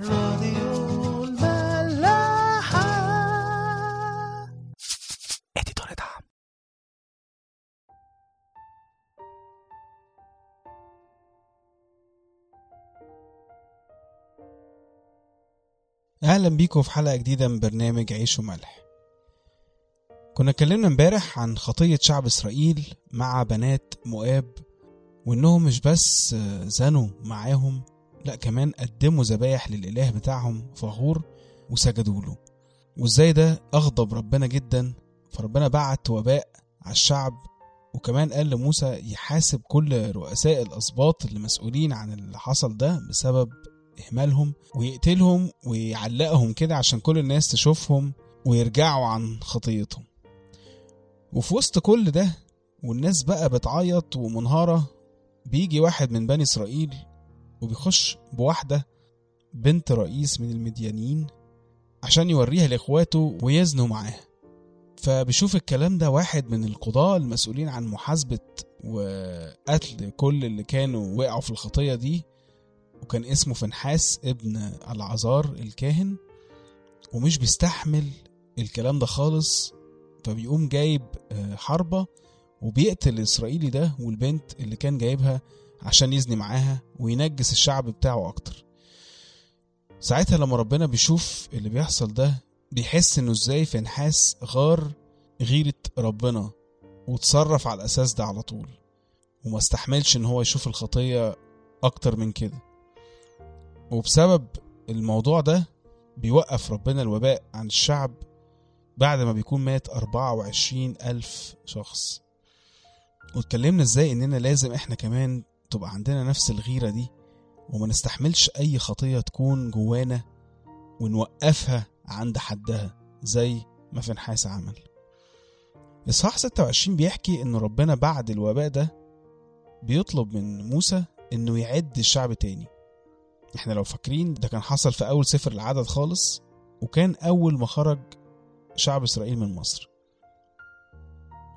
راديو الملاحة. اديتور دعم أهلا بيكم في حلقة جديدة من برنامج عيش وملح. كنا اتكلمنا امبارح عن خطية شعب إسرائيل مع بنات مؤاب وإنهم مش بس زنوا معاهم لا كمان قدموا ذبايح للإله بتاعهم فغور وسجدوا له. وإزاي ده؟ أغضب ربنا جدا فربنا بعت وباء على الشعب. وكمان قال لموسى يحاسب كل رؤساء الأسباط اللي مسؤولين عن اللي حصل ده بسبب إهمالهم ويقتلهم ويعلقهم كده عشان كل الناس تشوفهم ويرجعوا عن خطيتهم. وفي وسط كل ده والناس بقى بتعيط ومنهارة بيجي واحد من بني إسرائيل وبيخش بواحدة بنت رئيس من المديانيين عشان يوريها لإخواته ويزنوا معاها. فبيشوف الكلام ده واحد من القضاة المسؤولين عن محاسبة وقتل كل اللي كانوا وقعوا في الخطية دي وكان اسمه فنحاس ابن العذار الكاهن ومش بيستحمل الكلام ده خالص. فبيقوم جايب حربة وبيقتل الإسرائيلي ده والبنت اللي كان جايبها عشان يزني معاها وينجس الشعب بتاعه أكتر. ساعتها لما ربنا بيشوف اللي بيحصل ده بيحس إنه إزاي فنحاس غار غيرة ربنا وتصرف على الأساس ده على طول. وما استحملش إن هو يشوف الخطية أكتر من كده. وبسبب الموضوع ده بيوقف ربنا الوباء عن الشعب بعد ما بيكون مات 24 ألف شخص. واتكلمنا إزاي إننا لازم إحنا كمان تبقى عندنا نفس الغيرة دي وما نستحملش أي خطية تكون جوانا ونوقفها عند حدها زي ما فنحاس عمل. إصحاح 26 بيحكي إن ربنا بعد الوباء ده بيطلب من موسى إنه يعد الشعب تاني. إحنا لو فاكرين ده كان حصل في أول سفر العدد خالص وكان أول ما خرج شعب إسرائيل من مصر.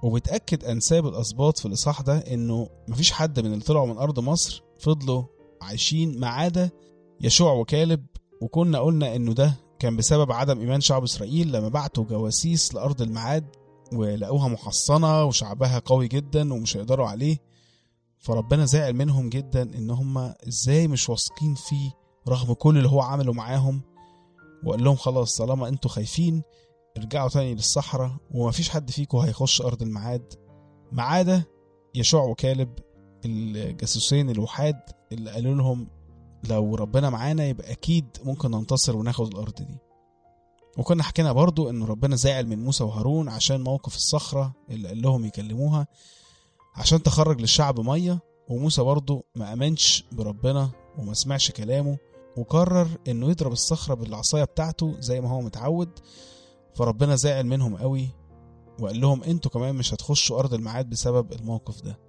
وبتأكد أنساب الأسباط في الإصحاح ده إنه مفيش حد من اللي طلعوا من أرض مصر فضلوا عايشين ما عدا يشوع وكالب وكنا قلنا إنه ده كان بسبب عدم إيمان شعب إسرائيل لما بعتوا جواسيس لأرض الميعاد ولقوها محصنة وشعبها قوي جدا ومش هيقدروا عليه. فربنا زعل منهم جدا إن هم إزاي مش واثقين فيه رغم كل اللي هو عمله معاهم وقال لهم خلاص طالما أنتوا خايفين ارجعوا تاني للصحراء ومفيش حد فيكم هيخش أرض الميعاد ما عدا يشوع وكالب الجاسوسين الوحاد اللي قالوا لهم لو ربنا معانا يبقى أكيد ممكن ننتصر وناخد الأرض دي. وكنا حكينا برضو إن ربنا زعل من موسى وهارون عشان موقف الصخرة اللي قال لهم يكلموها عشان تخرج للشعب مية وموسى برضو ما آمنش بربنا وما سمعش كلامه وقرر إنه يضرب الصخرة بالعصاية بتاعته زي ما هو متعود. فربنا زعل منهم قوي وقال لهم أنتوا كمان مش هتخشوا أرض الميعاد بسبب الموقف ده.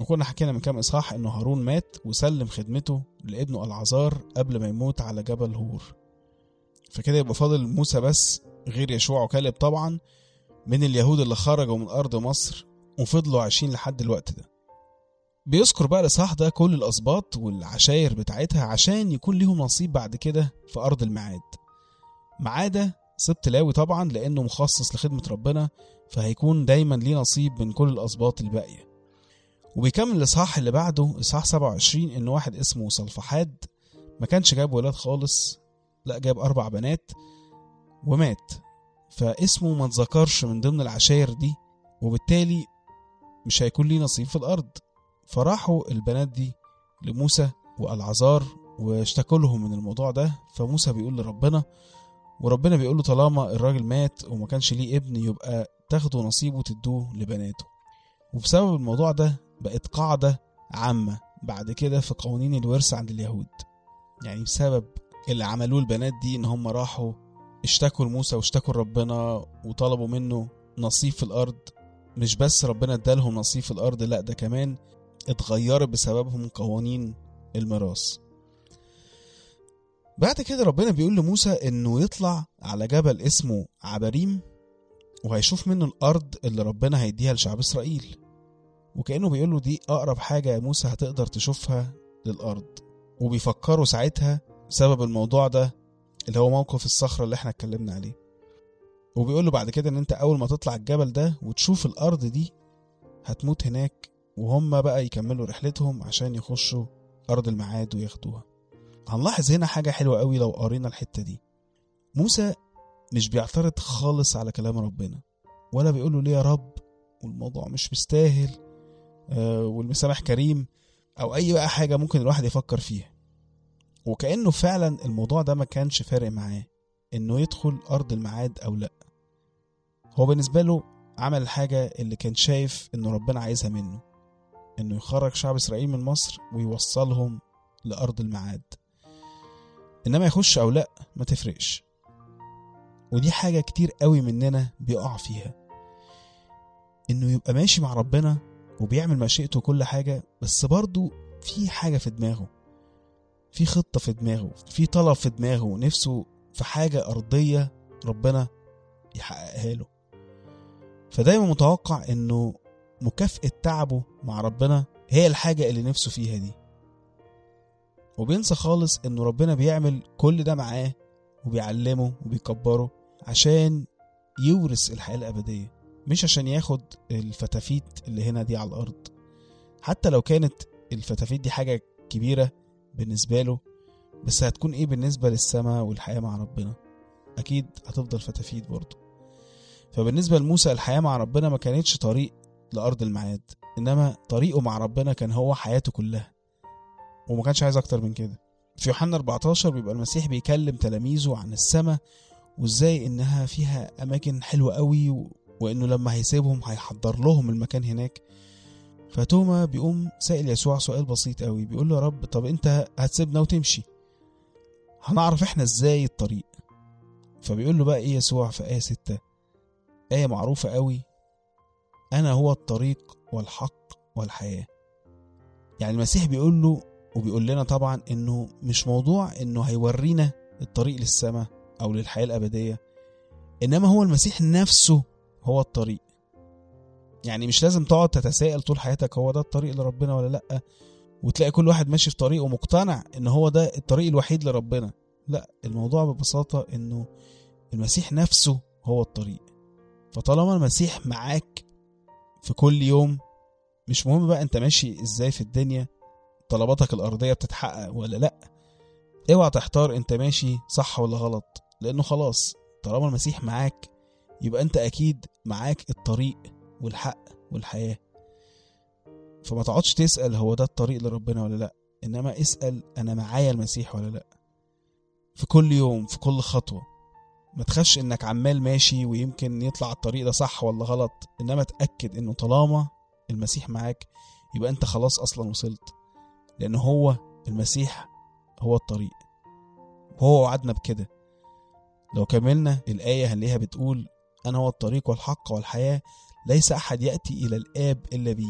وكنا حكينا من كام إصحاح انه هارون مات وسلم خدمته لابنه العذار قبل ما يموت على جبل هور. فكده يبقى فاضل موسى بس غير يشوع وكالب طبعا من اليهود اللي خرجوا من أرض مصر وفضلوا عايشين لحد الوقت ده. بيذكر بقى الإصحاح ده كل الأسباط والعشاير بتاعتها عشان يكون ليهم نصيب بعد كده في أرض الميعاد. ما عدا سبط لاوي طبعا لأنه مخصص لخدمة ربنا فهيكون دايما ليه نصيب من كل الأسباط الباقية. وبيكمل الاصحاح اللي بعده إصحاح 27 إن واحد اسمه صلفحاد ما كانش جاب ولاد خالص لا جاب أربع بنات ومات. فاسمه ما اتذكرش من ضمن العشاير دي وبالتالي مش هيكون ليه نصيب في الأرض. فراحوا البنات دي لموسى والعذار واشتكوا لهم من الموضوع ده. فموسى بيقول لربنا وربنا بيقول له طالما الراجل مات وما كانش ليه ابن يبقى تاخدوا نصيبه وتدوه لبناته. وبسبب الموضوع ده بقت قاعدة عامة بعد كده في قوانين الورث عند اليهود. يعني بسبب اللي عملوه البنات دي إن هم راحوا اشتكوا لموسى واشتكوا لربنا وطلبوا منه نصيب في الأرض. مش بس ربنا ادالهم نصيب في الأرض لا ده كمان اتغيرت بسببهم قوانين الميراث. بعد كده ربنا بيقول لموسى إنه يطلع على جبل اسمه عبريم وهيشوف منه الأرض اللي ربنا هيديها لشعب إسرائيل. وكأنه بيقول له دي أقرب حاجة يا موسى هتقدر تشوفها للأرض. وبيفكروا ساعتها سبب الموضوع ده اللي هو موقف الصخرة اللي إحنا اتكلمنا عليه. وبيقول له بعد كده إن أنت أول ما تطلع الجبل ده وتشوف الأرض دي هتموت هناك وهم بقى يكملوا رحلتهم عشان يخشوا أرض الميعاد وياخدوها. هنلاحظ هنا حاجة حلوة قوي لو قرينا الحتة دي. موسى مش بيعترض خالص على كلام ربنا ولا بيقول له ليه يا رب؟ والموضوع مش مستاهل آه والمسامح كريم أو أي بقى حاجة ممكن الواحد يفكر فيها. وكأنه فعلا الموضوع ده ما كانش فارق معاه إنه يدخل أرض الميعاد أو لأ. هو بالنسبة له عمل الحاجة اللي كان شايف إنه ربنا عايزها منه إنه يخرج شعب إسرائيل من مصر ويوصلهم لأرض الميعاد إنما يخش أو لا ما تفرقش. ودي حاجة كتير قوي مننا بيقع فيها. إنه يبقى ماشي مع ربنا وبيعمل مشيئته كل حاجة بس برضه في حاجة في دماغه. في خطة في دماغه في طلب في دماغه نفسه في حاجة أرضية ربنا يحققها له. فدايما متوقع إنه مكافأة تعبه مع ربنا هي الحاجة اللي نفسه فيها دي. وبينسى خالص انه ربنا بيعمل كل ده معاه وبيعلمه وبيكبره عشان يورث الحياة الأبدية مش عشان ياخد الفتافيت اللي هنا دي على الأرض. حتى لو كانت الفتافيت دي حاجة كبيرة بالنسبة له بس هتكون إيه بالنسبة للسماء والحياة مع ربنا؟ أكيد هتفضل فتافيت برضه. فبالنسبة لموسى الحياة مع ربنا ما كانتش طريق لأرض الميعاد إنما طريقه مع ربنا كان هو حياته كلها. وما كانش عايز أكتر من كده. في يوحنا 14 بيبقى المسيح بيكلم تلاميذه عن السماء وإزاي إنها فيها أماكن حلوة قوي. وإنه لما هيسيبهم هيحضر لهم المكان هناك. فتوما بيقوم سائل يسوع سؤال بسيط قوي بيقول له يا رب طب أنت هتسيبنا وتمشي؟ هنعرف إحنا إزاي الطريق؟ فبيقول له بقى إيه يسوع في آية ستة؟ آية معروفة قوي أنا هو الطريق والحق والحياة. يعني المسيح بيقول له وبيقول لنا طبعا إنه مش موضوع إنه هيورينا الطريق للسماء أو للحياة الأبدية إنما هو المسيح نفسه هو الطريق. يعني مش لازم تقعد تتساءل طول حياتك هو ده الطريق لربنا ولا لأ وتلاقي كل واحد ماشي في طريقه مقتنع إن هو ده الطريق الوحيد لربنا. لأ الموضوع ببساطة إنه المسيح نفسه هو الطريق. فطالما المسيح معاك في كل يوم مش مهم بقى أنت ماشي إزاي في الدنيا طلباتك الأرضية بتتحقق ولا لأ؟ اوعى تحتار انت ماشي صح ولا غلط لأنه خلاص طالما المسيح معاك يبقى انت أكيد معاك الطريق والحق والحياة. فما تقعدش تسأل هو ده الطريق لربنا ولا لأ إنما اسأل أنا معايا المسيح ولا لأ؟ في كل يوم في كل خطوة. ما تخافش إنك عمال ماشي ويمكن يطلع الطريق ده صح ولا غلط إنما تأكد إنه طالما المسيح معاك يبقى أنت خلاص أصلا وصلت. لأن هو المسيح هو الطريق. هو وعدنا بكده. لو كملنا الآية هنلاقيها بتقول أنا هو الطريق والحق والحياة ليس أحد يأتي إلى الآب إلا بي.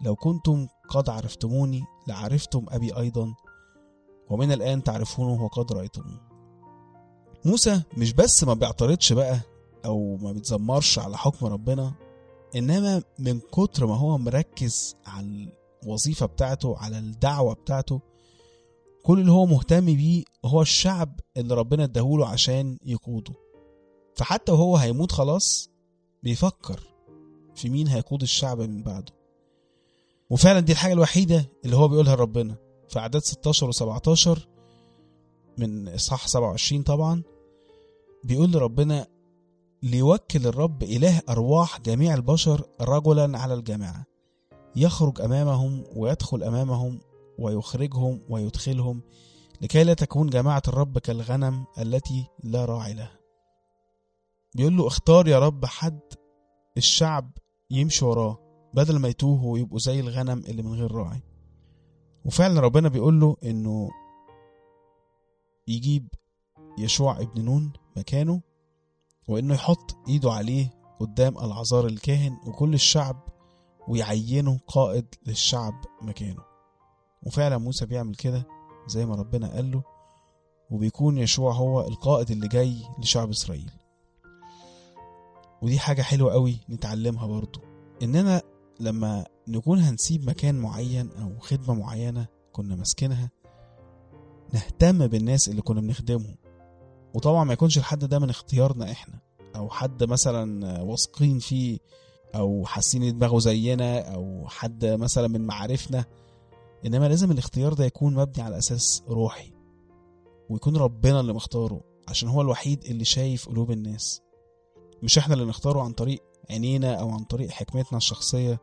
لو كنتم قد عرفتموني لعرفتم أبي أيضا ومن الآن تعرفونه وقد رأيتموه. موسى مش بس ما بيعترضش بقى أو ما بيتذمرش على حكم ربنا إنما من كتر ما هو مركز على الوظيفة بتاعته على الدعوة بتاعته. كل اللي هو مهتم بيه هو الشعب اللي ربنا اداهوله عشان يقوده. فحتى وهو هيموت خلاص بيفكر في مين هيقود الشعب من بعده. وفعلا دي الحاجة الوحيدة اللي هو بيقولها لربنا. في أعداد 16 و17 من إصحاح 27 طبعا بيقول لربنا ليوكل الرب إله أرواح جميع البشر رجلا على الجماعة. يخرج أمامهم ويدخل أمامهم ويخرجهم ويدخلهم لكي لا تكون جماعة الرب كالغنم التي لا راعي لها. بيقول له اختار يا رب حد الشعب يمشي وراه بدل ما يتوهوا ويبقوا زي الغنم اللي من غير راعي. وفعلا ربنا بيقول له إنه يجيب يشوع ابن نون مكانه وإنه يحط إيده عليه قدام العذار الكاهن وكل الشعب ويعينه قائد للشعب مكانه. وفعلا موسى بيعمل كده زي ما ربنا قال له وبيكون يشوع هو القائد اللي جاي لشعب إسرائيل. ودي حاجة حلوة قوي نتعلمها برضو. إننا لما نكون هنسيب مكان معين أو خدمة معينة كنا ماسكينها نهتم بالناس اللي كنا بنخدمهم. وطبعا ما يكونش الحد ده من اختيارنا إحنا أو حد مثلا واثقين فيه أو حاسين دماغه زينا أو حد مثلا من معارفنا إنما لازم الاختيار ده يكون مبني على أساس روحي ويكون ربنا اللي مختاره عشان هو الوحيد اللي شايف قلوب الناس. مش إحنا اللي نختاره عن طريق عينينا أو عن طريق حكمتنا الشخصية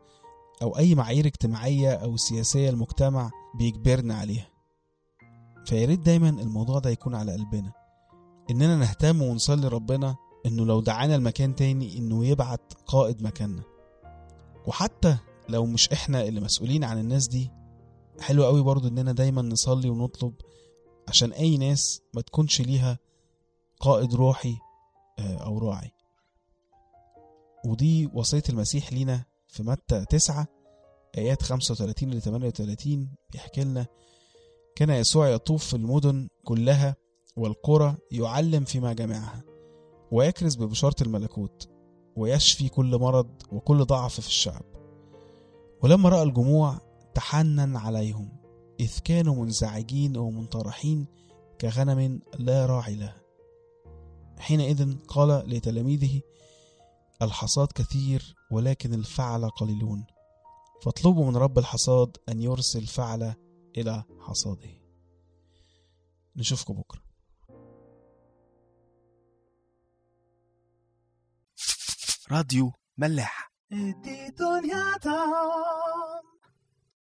أو أي معايير اجتماعية أو سياسية المجتمع بيجبرنا عليها. فياريت دايما الموضوع ده يكون على قلبنا إننا نهتم ونصلي ربنا إنه لو دعانا المكان تاني إنه يبعت قائد مكاننا. وحتى لو مش إحنا اللي مسؤولين عن الناس دي حلو قوي برضو إننا دايما نصلي ونطلب عشان أي ناس ما تكونش ليها قائد روحي آه، أو راعي. ودي وصية المسيح لينا في متى تسعة آيات 35 ل 38 بيحكي لنا كان يسوع يطوف في المدن كلها والقرى يعلم في مجامعها ويكرز ببشارة الملكوت ويشفي كل مرض وكل ضعف في الشعب. ولما رأى الجموع تحنن عليهم إذ كانوا منزعجين ومنطرحين كغنم لا راعي لها. حينئذ قال لتلاميذه الحصاد كثير ولكن الفعل قليلون. فاطلبوا من رب الحصاد أن يرسل فعل إلى حصاده. نشوفكم بكرة. راديو ملاح. تا